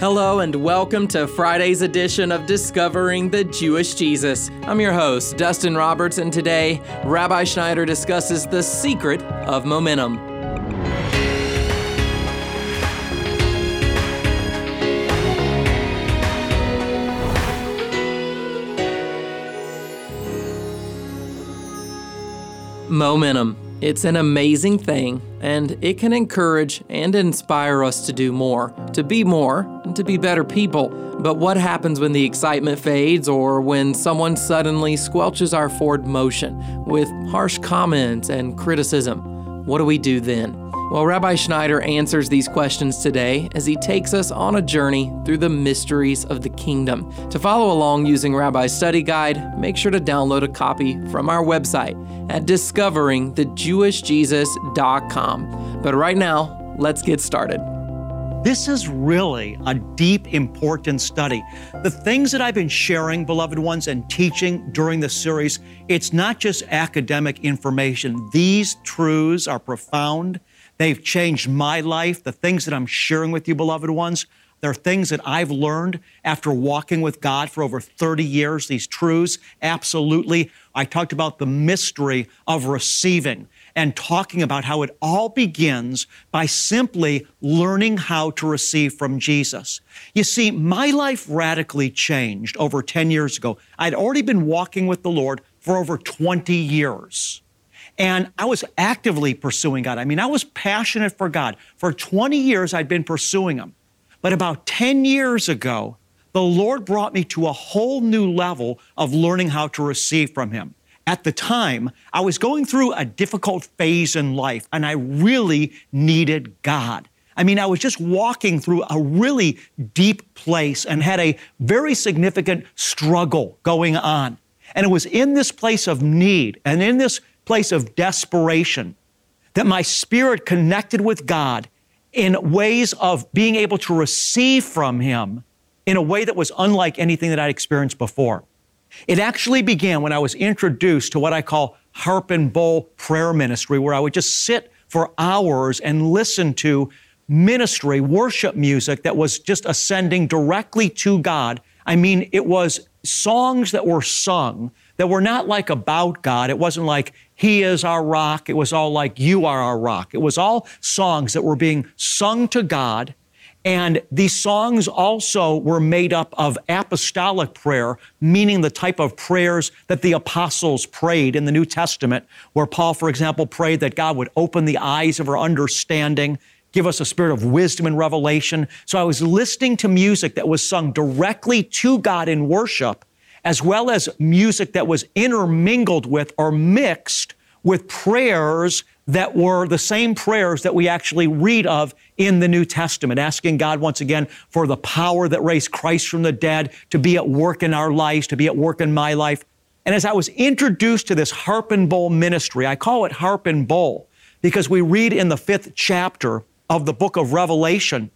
Hello, and welcome to Friday's edition of Discovering the Jewish Jesus. I'm your host, Dustin Roberts, and today, Rabbi Schneider discusses the secret of momentum. Momentum. It's an amazing thing, and it can encourage and inspire us to do more, to be more, and to be better people. But what happens when the excitement fades or when someone suddenly squelches our forward motion with harsh comments and criticism? What do we do then? Well, Rabbi Schneider answers these questions today as he takes us on a journey through the mysteries of the kingdom. To follow along using Rabbi's study guide, make sure to download a copy from our website at discoveringthejewishjesus.com. But right now, let's get started. This is really a deep, important study. The things that I've been sharing, beloved ones, and teaching during this series, it's not just academic information. These truths are profound They've changed my life. The things that I'm sharing with you, beloved ones, they're things that I've learned after walking with God for over 30 years, these truths. Absolutely. I talked about the mystery of receiving and talking about how it all begins by simply learning how to receive from Jesus. You see, my life radically changed over 10 years ago. I'd already been walking with the Lord for over 20 years. And I was actively pursuing God. I mean, I was passionate for God. For 20 years, I'd been pursuing Him. But about 10 years ago, the Lord brought me to a whole new level of learning how to receive from Him. At the time, I was going through a difficult phase in life, and I really needed God. I mean, I was just walking through a really deep place and had a very significant struggle going on. And it was in this place of need and in this place of desperation that my spirit connected with God in ways of being able to receive from Him in a way that was unlike anything that I'd experienced before. It actually began when I was introduced to what I call harp and bowl prayer ministry, where I would just sit for hours and listen to ministry, worship music that was just ascending directly to God. I mean, it was songs that were sung that were not like about God. It wasn't like He is our rock. It was all like You are our rock. It was all songs that were being sung to God. And these songs also were made up of apostolic prayer, meaning the type of prayers that the apostles prayed in the New Testament, where Paul, for example, prayed that God would open the eyes of our understanding, give us a spirit of wisdom and revelation. So I was listening to music that was sung directly to God in worship as well as music that was intermingled with or mixed with prayers that were the same prayers that we actually read of in the New Testament, asking God once again for the power that raised Christ from the dead to be at work in our lives, to be at work in my life. And as I was introduced to this harp and bowl ministry, I call it harp and bowl because we read in the fifth chapter of the book of Revelation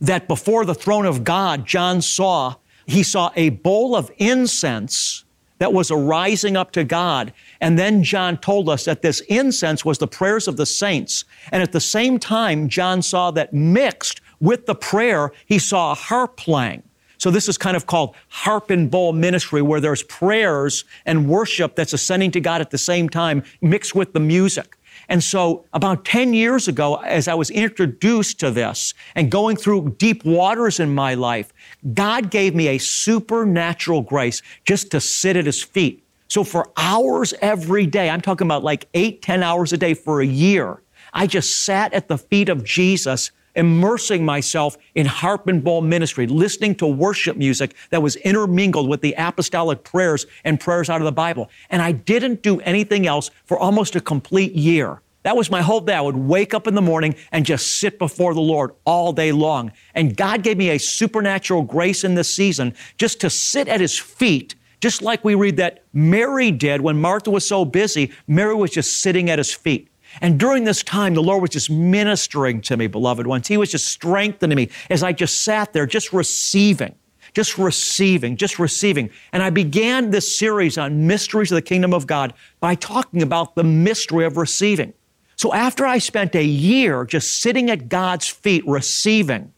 that before the throne of God, John saw he saw a bowl of incense that was arising up to God. And then John told us that this incense was the prayers of the saints. And at the same time, John saw that mixed with the prayer, he saw a harp playing. So this is kind of called harp and bowl ministry, where there's prayers and worship that's ascending to God at the same time, mixed with the music. And so about 10 years ago, as I was introduced to this and going through deep waters in my life, God gave me a supernatural grace just to sit at his feet. So for hours every day, I'm talking about like eight, 10 hours a day for a year, I just sat at the feet of Jesus immersing myself in harp and bowl ministry, listening to worship music that was intermingled with the apostolic prayers and prayers out of the Bible. And I didn't do anything else for almost a complete year. That was my whole day. I would wake up in the morning and just sit before the Lord all day long. And God gave me a supernatural grace in this season just to sit at His feet, just like we read that Mary did when Martha was so busy. Mary was just sitting at His feet. And during this time, the Lord was just ministering to me, beloved ones. He was just strengthening me as I just sat there, just receiving, just receiving, just receiving. And I began this series on mysteries of the kingdom of God by talking about the mystery of receiving. So after I spent a year just sitting at God's feet receiving,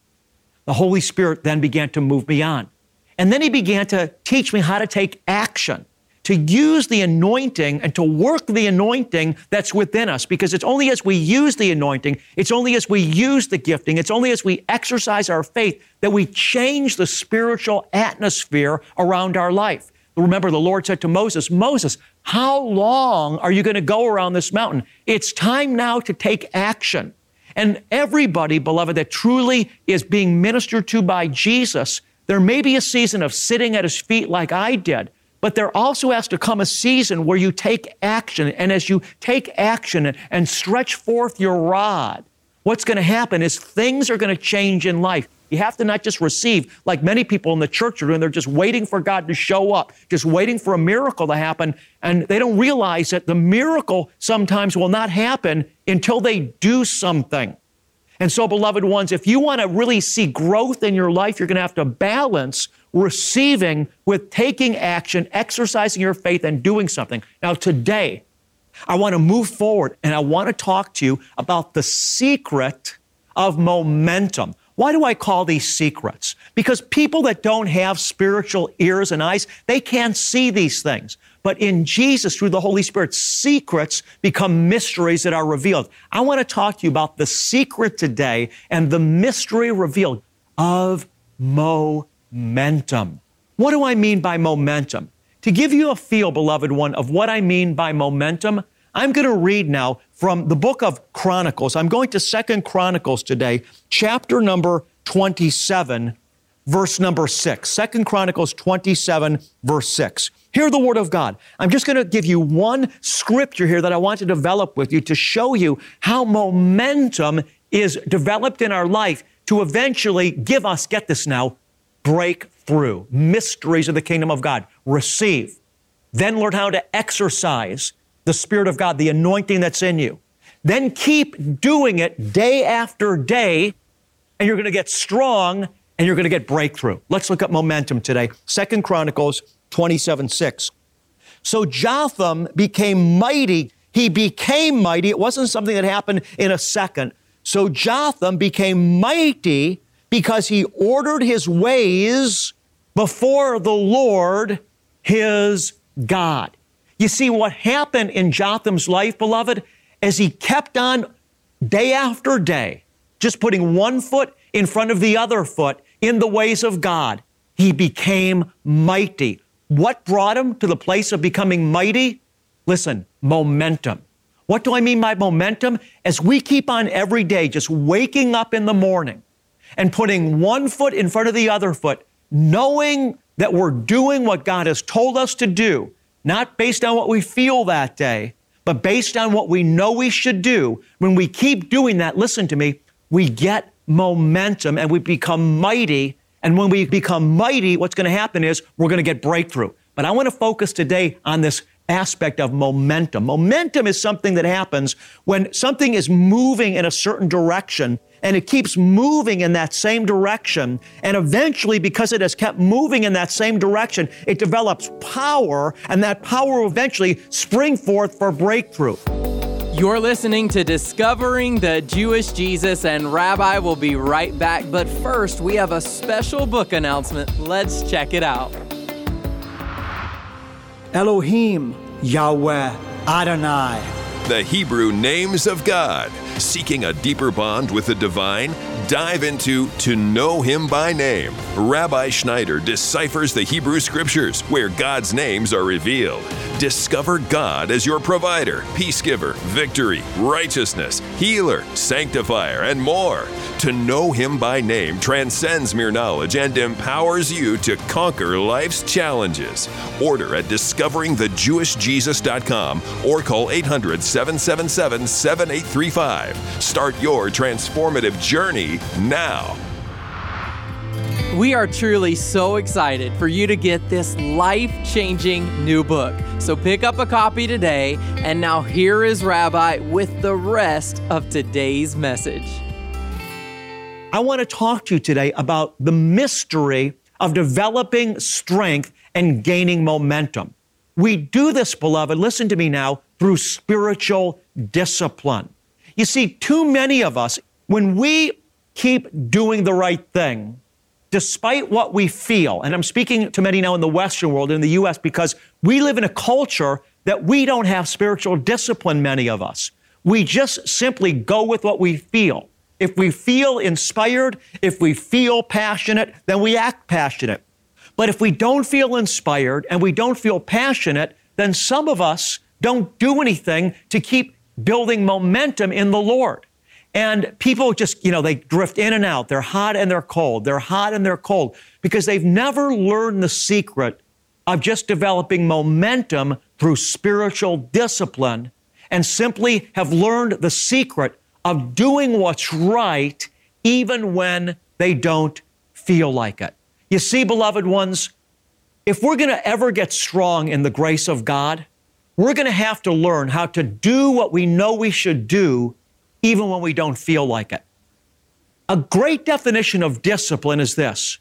the Holy Spirit then began to move me on. And then he began to teach me how to take action, to use the anointing and to work the anointing that's within us. Because it's only as we use the anointing, it's only as we use the gifting, it's only as we exercise our faith that we change the spiritual atmosphere around our life. Remember, the Lord said to Moses, Moses, how long are you going to go around this mountain? It's time now to take action. And everybody, beloved, that truly is being ministered to by Jesus, there may be a season of sitting at his feet like I did, but there also has to come a season where you take action. And as you take action and stretch forth your rod, what's going to happen is things are going to change in life. You have to not just receive, like many people in the church are doing, they're just waiting for God to show up, just waiting for a miracle to happen. And they don't realize that the miracle sometimes will not happen until they do something. And so, beloved ones, if you want to really see growth in your life, you're going to have to balance receiving with taking action, exercising your faith, and doing something. Now, today, I want to move forward and I want to talk to you about the secret of momentum. Why do I call these secrets? Because people that don't have spiritual ears and eyes, they can't see these things. But in Jesus, through the Holy Spirit, secrets become mysteries that are revealed. I want to talk to you about the secret today and the mystery revealed of momentum. What do I mean by momentum? To give you a feel, beloved one, of what I mean by momentum, I'm going to read now from the book of Chronicles. I'm going to Second Chronicles today, chapter number 27, verse number 6. Second Chronicles 27, verse 6. Hear the word of God. I'm just going to give you one scripture here that I want to develop with you to show you how momentum is developed in our life to eventually give us, get this now, breakthrough, mysteries of the kingdom of God. Receive. Then learn how to exercise the Spirit of God, the anointing that's in you. Then keep doing it day after day, and you're going to get strong and you're going to get breakthrough. Let's look at momentum today. Second Chronicles 27 6. So Jotham became mighty. He became mighty. It wasn't something that happened in a second. So Jotham became mighty because he ordered his ways before the Lord his God. You see, what happened in Jotham's life, beloved, as he kept on day after day, just putting one foot in front of the other foot in the ways of God, he became mighty. What brought him to the place of becoming mighty? Listen, momentum. What do I mean by momentum? As we keep on every day just waking up in the morning and putting one foot in front of the other foot, knowing that we're doing what God has told us to do, not based on what we feel that day, but based on what we know we should do. When we keep doing that, listen to me, we get momentum and we become mighty. And when we become mighty, what's going to happen is we're going to get breakthrough. But I want to focus today on this aspect of momentum. Momentum is something that happens when something is moving in a certain direction and it keeps moving in that same direction. And eventually, because it has kept moving in that same direction, it develops power, and that power will eventually spring forth for breakthrough. You're listening to Discovering the Jewish Jesus, and Rabbi will be right back. But first, we have a special book announcement. Let's check it out. Elohim, Yahweh, Adonai. The Hebrew names of God. Seeking a deeper bond with the divine? Dive into To Know Him by Name. Rabbi Schneider deciphers the Hebrew Scriptures where God's names are revealed. Discover God as your provider, peacegiver, victory, righteousness, healer, sanctifier, and more. To know Him by name transcends mere knowledge and empowers you to conquer life's challenges. Order at discoveringthejewishjesus.com or call 800 777 7835. Start your transformative journey now. We are truly so excited for you to get this life changing new book. So pick up a copy today. And now, here is Rabbi with the rest of today's message. I want to talk to you today about the mystery of developing strength and gaining momentum. We do this, beloved, listen to me now, through spiritual discipline. You see, too many of us, when we keep doing the right thing, despite what we feel, and I'm speaking to many now in the Western world, in the US, because we live in a culture that we don't have spiritual discipline, many of us. We just simply go with what we feel. If we feel inspired, if we feel passionate, then we act passionate. But if we don't feel inspired and we don't feel passionate, then some of us don't do anything to keep building momentum in the Lord. And people just, you know, they drift in and out. They're hot and they're cold. They're hot and they're cold because they've never learned the secret of just developing momentum through spiritual discipline and simply have learned the secret of doing what's right even when they don't feel like it. You see, beloved ones, if we're going to ever get strong in the grace of God, we're going to have to learn how to do what we know we should do even when we don't feel like it. A great definition of discipline is this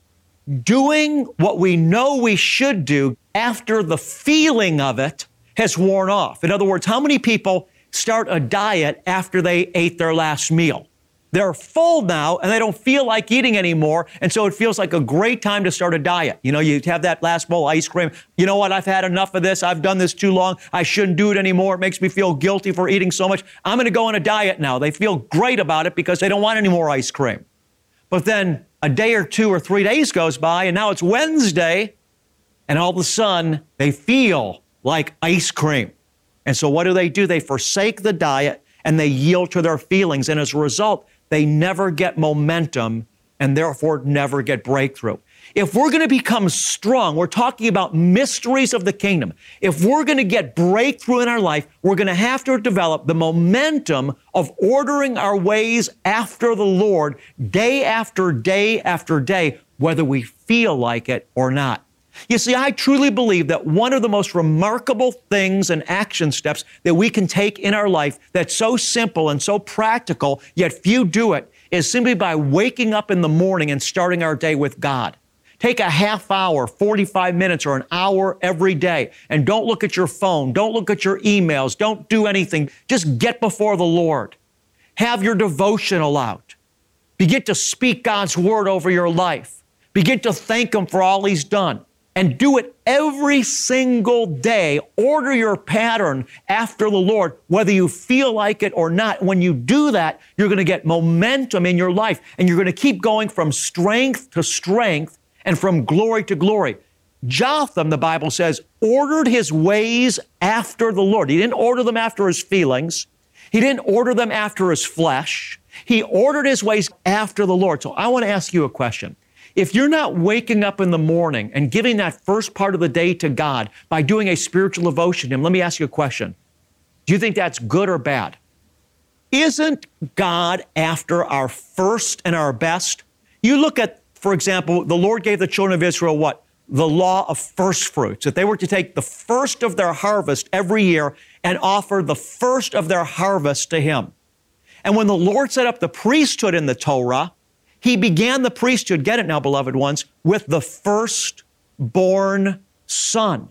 doing what we know we should do after the feeling of it has worn off. In other words, how many people start a diet after they ate their last meal? They're full now and they don't feel like eating anymore. And so it feels like a great time to start a diet. You know, you have that last bowl of ice cream. You know what? I've had enough of this. I've done this too long. I shouldn't do it anymore. It makes me feel guilty for eating so much. I'm going to go on a diet now. They feel great about it because they don't want any more ice cream. But then a day or two or three days goes by and now it's Wednesday and all of a sudden they feel like ice cream. And so what do they do? They forsake the diet and they yield to their feelings. And as a result, they never get momentum and therefore never get breakthrough. If we're going to become strong, we're talking about mysteries of the kingdom. If we're going to get breakthrough in our life, we're going to have to develop the momentum of ordering our ways after the Lord day after day after day, whether we feel like it or not. You see, I truly believe that one of the most remarkable things and action steps that we can take in our life that's so simple and so practical, yet few do it, is simply by waking up in the morning and starting our day with God. Take a half hour, 45 minutes, or an hour every day, and don't look at your phone. Don't look at your emails. Don't do anything. Just get before the Lord. Have your devotional out. Begin to speak God's word over your life. Begin to thank Him for all He's done and do it every single day. Order your pattern after the Lord, whether you feel like it or not. When you do that, you're going to get momentum in your life and you're going to keep going from strength to strength and from glory to glory. Jotham, the Bible says, ordered his ways after the Lord. He didn't order them after his feelings. He didn't order them after his flesh. He ordered his ways after the Lord. So I want to ask you a question. If you're not waking up in the morning and giving that first part of the day to God by doing a spiritual devotion to Him, let me ask you a question. Do you think that's good or bad? Isn't God after our first and our best? You look at, for example, the Lord gave the children of Israel what? The law of first fruits, that they were to take the first of their harvest every year and offer the first of their harvest to Him. And when the Lord set up the priesthood in the Torah, he began the priesthood, get it now, beloved ones, with the firstborn son.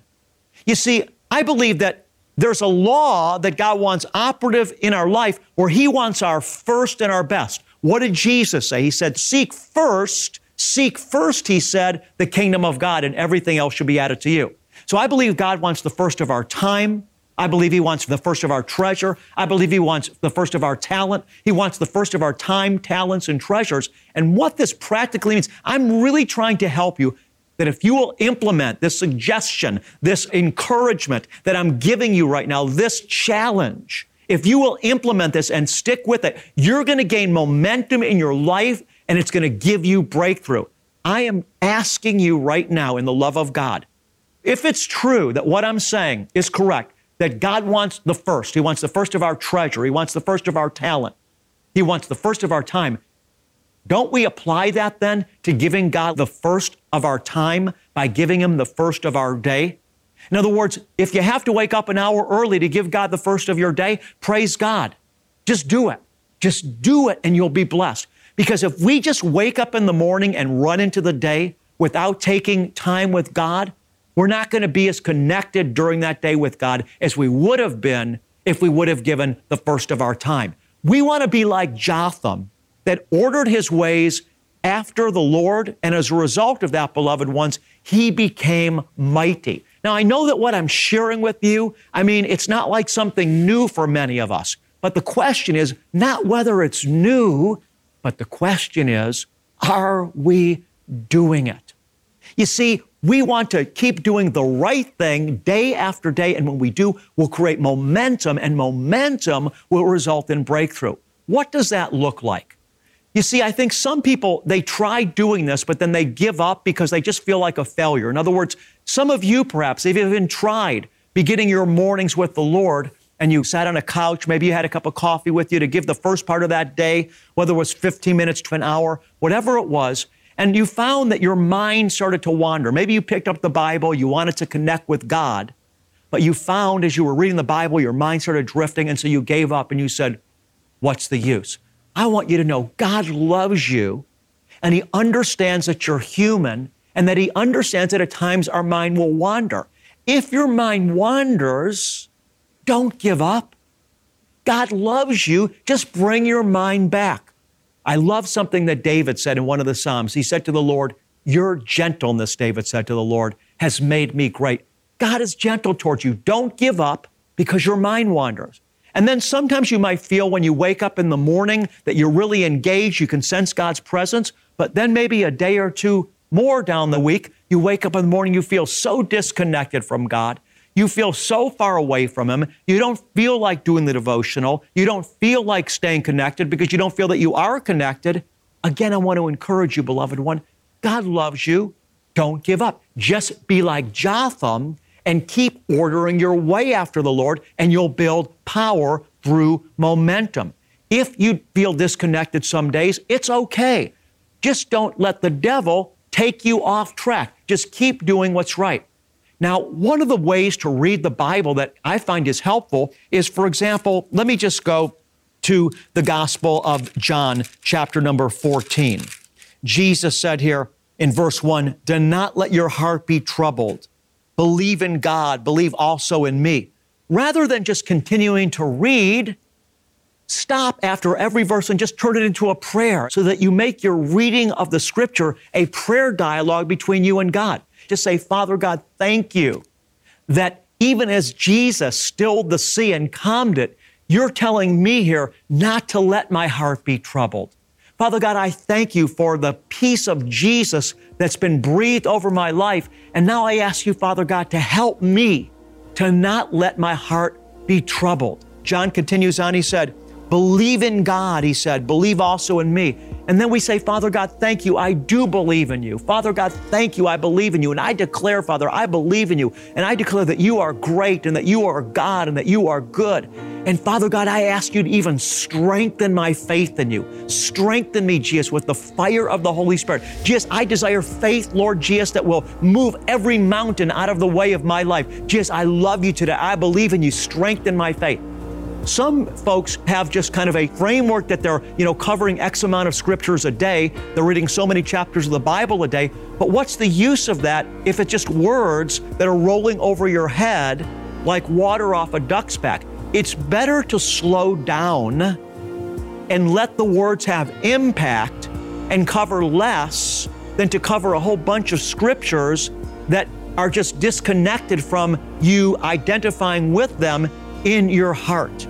You see, I believe that there's a law that God wants operative in our life where He wants our first and our best. What did Jesus say? He said, Seek first, seek first, He said, the kingdom of God, and everything else should be added to you. So I believe God wants the first of our time, I believe He wants the first of our treasure. I believe He wants the first of our talent. He wants the first of our time, talents, and treasures. And what this practically means, I'm really trying to help you that if you will implement this suggestion, this encouragement that I'm giving you right now, this challenge, if you will implement this and stick with it, you're going to gain momentum in your life and it's going to give you breakthrough. I am asking you right now in the love of God, if it's true that what I'm saying is correct, that God wants the first. He wants the first of our treasure. He wants the first of our talent. He wants the first of our time. Don't we apply that then to giving God the first of our time by giving Him the first of our day? In other words, if you have to wake up an hour early to give God the first of your day, praise God. Just do it. Just do it and you'll be blessed. Because if we just wake up in the morning and run into the day without taking time with God, we're not going to be as connected during that day with God as we would have been if we would have given the first of our time. We want to be like Jotham that ordered his ways after the Lord, and as a result of that, beloved ones, he became mighty. Now, I know that what I'm sharing with you, I mean, it's not like something new for many of us, but the question is not whether it's new, but the question is, are we doing it? You see, we want to keep doing the right thing day after day, and when we do, we'll create momentum, and momentum will result in breakthrough. What does that look like? You see, I think some people, they try doing this, but then they give up because they just feel like a failure. In other words, some of you perhaps, if you've even tried beginning your mornings with the Lord and you sat on a couch, maybe you had a cup of coffee with you to give the first part of that day, whether it was 15 minutes to an hour, whatever it was, and you found that your mind started to wander. Maybe you picked up the Bible, you wanted to connect with God, but you found as you were reading the Bible, your mind started drifting, and so you gave up and you said, What's the use? I want you to know God loves you and He understands that you're human and that He understands that at times our mind will wander. If your mind wanders, don't give up. God loves you. Just bring your mind back. I love something that David said in one of the Psalms. He said to the Lord, Your gentleness, David said to the Lord, has made me great. God is gentle towards you. Don't give up because your mind wanders. And then sometimes you might feel when you wake up in the morning that you're really engaged, you can sense God's presence, but then maybe a day or two more down the week, you wake up in the morning, you feel so disconnected from God. You feel so far away from Him. You don't feel like doing the devotional. You don't feel like staying connected because you don't feel that you are connected. Again, I want to encourage you, beloved one. God loves you. Don't give up. Just be like Jotham and keep ordering your way after the Lord, and you'll build power through momentum. If you feel disconnected some days, it's okay. Just don't let the devil take you off track. Just keep doing what's right. Now, one of the ways to read the Bible that I find is helpful is, for example, let me just go to the Gospel of John, chapter number 14. Jesus said here in verse 1 Do not let your heart be troubled believe in God, believe also in me. Rather than just continuing to read, stop after every verse and just turn it into a prayer so that you make your reading of the scripture a prayer dialogue between you and God. Just say, Father God, thank you that even as Jesus stilled the sea and calmed it, you're telling me here not to let my heart be troubled. Father God, I thank you for the peace of Jesus that's been breathed over my life. And now I ask you, Father God, to help me to not let my heart be troubled. John continues on, he said, Believe in God, he said, believe also in me. And then we say, Father God, thank you. I do believe in you. Father God, thank you. I believe in you. And I declare, Father, I believe in you. And I declare that you are great and that you are God and that you are good. And Father God, I ask you to even strengthen my faith in you. Strengthen me, Jesus, with the fire of the Holy Spirit. Jesus, I desire faith, Lord Jesus, that will move every mountain out of the way of my life. Jesus, I love you today. I believe in you. Strengthen my faith. Some folks have just kind of a framework that they're, you know, covering X amount of scriptures a day. They're reading so many chapters of the Bible a day. But what's the use of that if it's just words that are rolling over your head like water off a duck's back? It's better to slow down and let the words have impact and cover less than to cover a whole bunch of scriptures that are just disconnected from you identifying with them in your heart.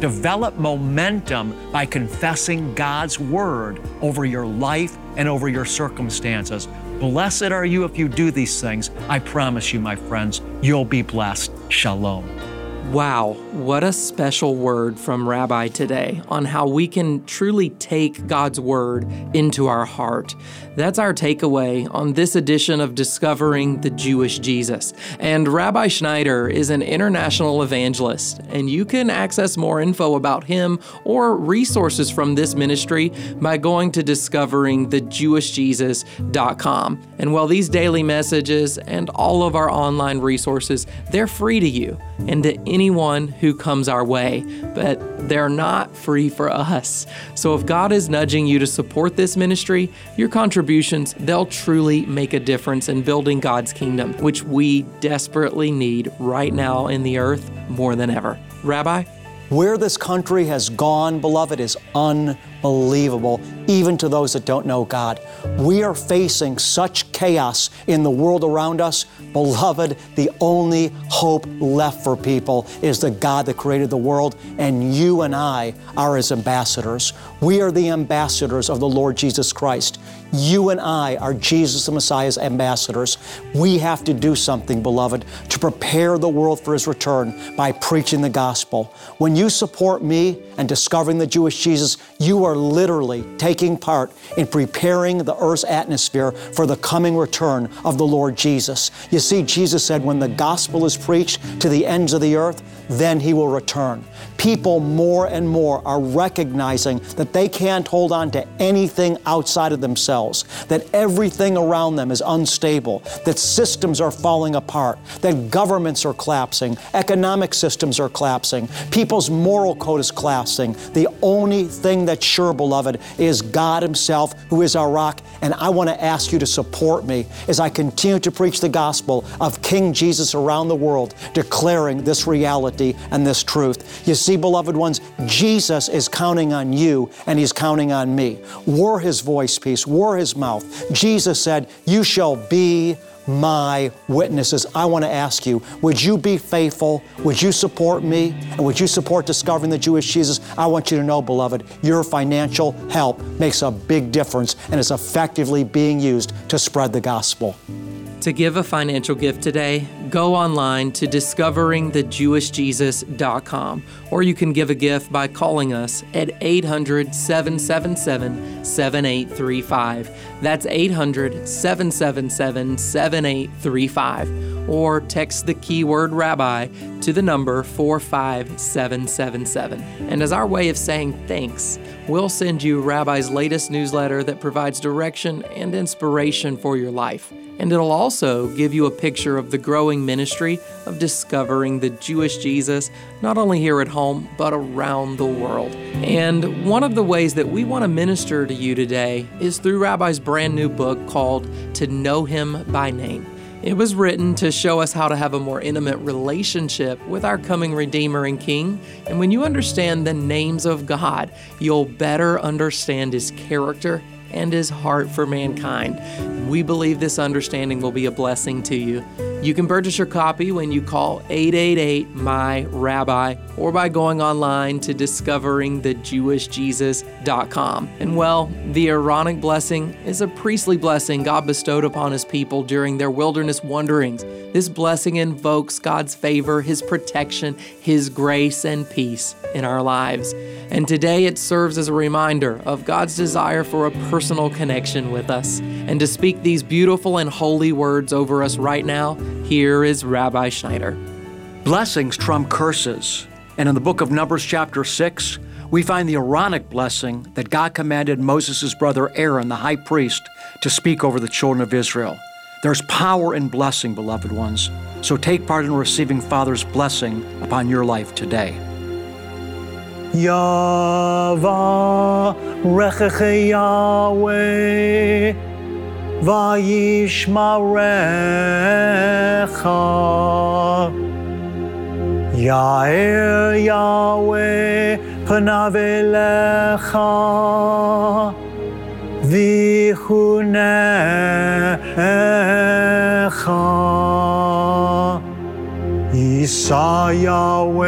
Develop momentum by confessing God's word over your life and over your circumstances. Blessed are you if you do these things. I promise you, my friends, you'll be blessed. Shalom. Wow, what a special word from Rabbi today on how we can truly take God's word into our heart. That's our takeaway on this edition of Discovering the Jewish Jesus. And Rabbi Schneider is an international evangelist, and you can access more info about him or resources from this ministry by going to discoveringthejewishjesus.com. And while these daily messages and all of our online resources, they're free to you and to anyone who comes our way, but they're not free for us. So if God is nudging you to support this ministry, your contributions, they'll truly make a difference in building God's kingdom, which we desperately need right now in the earth more than ever. Rabbi? Where this country has gone, beloved, is unbelievable even to those that don't know God. We are facing such chaos in the world around us. Beloved, the only hope left for people is the God that created the world, and you and I are His ambassadors. We are the ambassadors of the Lord Jesus Christ. You and I are Jesus the Messiah's ambassadors. We have to do something, beloved, to prepare the world for His return by preaching the gospel. When you support me and discovering the Jewish Jesus, you are literally taking part in preparing the earth's atmosphere for the coming return of the Lord Jesus. You see, Jesus said, when the gospel is preached to the ends of the earth, then He will return. People more and more are recognizing that they can't hold on to anything outside of themselves, that everything around them is unstable, that systems are falling apart, that governments are collapsing, economic systems are collapsing, people's moral code is collapsing. The only thing that's sure, beloved, is God Himself, who is our rock. And I want to ask you to support me as I continue to preach the gospel of King Jesus around the world, declaring this reality and this truth. You see, beloved ones, Jesus is counting on you and He's counting on me. We're His voice piece, we're His mouth. Jesus said, You shall be my witnesses. I want to ask you, would you be faithful? Would you support me? And would you support discovering the Jewish Jesus? I want you to know, beloved, your financial help makes a big difference and is effectively being used to spread the gospel. To give a financial gift today, go online to discoveringthejewishjesus.com or you can give a gift by calling us at 800 777 7835. That's 800 777 7835. Or text the keyword rabbi to the number 45777. And as our way of saying thanks, we'll send you Rabbi's latest newsletter that provides direction and inspiration for your life. And it'll also give you a picture of the growing ministry of discovering the Jewish Jesus, not only here at home, but around the world. And one of the ways that we want to minister to you today is through Rabbi's brand new book called To Know Him by Name. It was written to show us how to have a more intimate relationship with our coming Redeemer and King. And when you understand the names of God, you'll better understand His character and his heart for mankind. We believe this understanding will be a blessing to you. You can purchase your copy when you call 888 My Rabbi or by going online to discoveringthejewishjesus.com. And well, the Aaronic blessing is a priestly blessing God bestowed upon his people during their wilderness wanderings. This blessing invokes God's favor, his protection, his grace, and peace in our lives. And today it serves as a reminder of God's desire for a personal connection with us. And to speak these beautiful and holy words over us right now, here is Rabbi Schneider. Blessings trump curses. And in the book of Numbers, chapter 6, we find the Aaronic blessing that God commanded Moses' brother Aaron, the high priest, to speak over the children of Israel. There's power in blessing, beloved ones. So take part in receiving Father's blessing upon your life today. יברך יהוה וישמרך יאר יהוה פניו אליך ויחונך יישא יהוה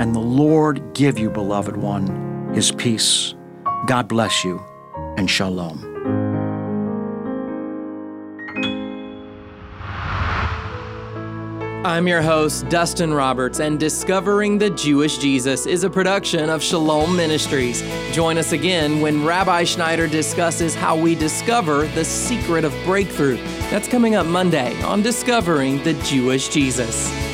and the Lord give you, beloved one, his peace. God bless you, and shalom. I'm your host, Dustin Roberts, and Discovering the Jewish Jesus is a production of Shalom Ministries. Join us again when Rabbi Schneider discusses how we discover the secret of breakthrough. That's coming up Monday on Discovering the Jewish Jesus.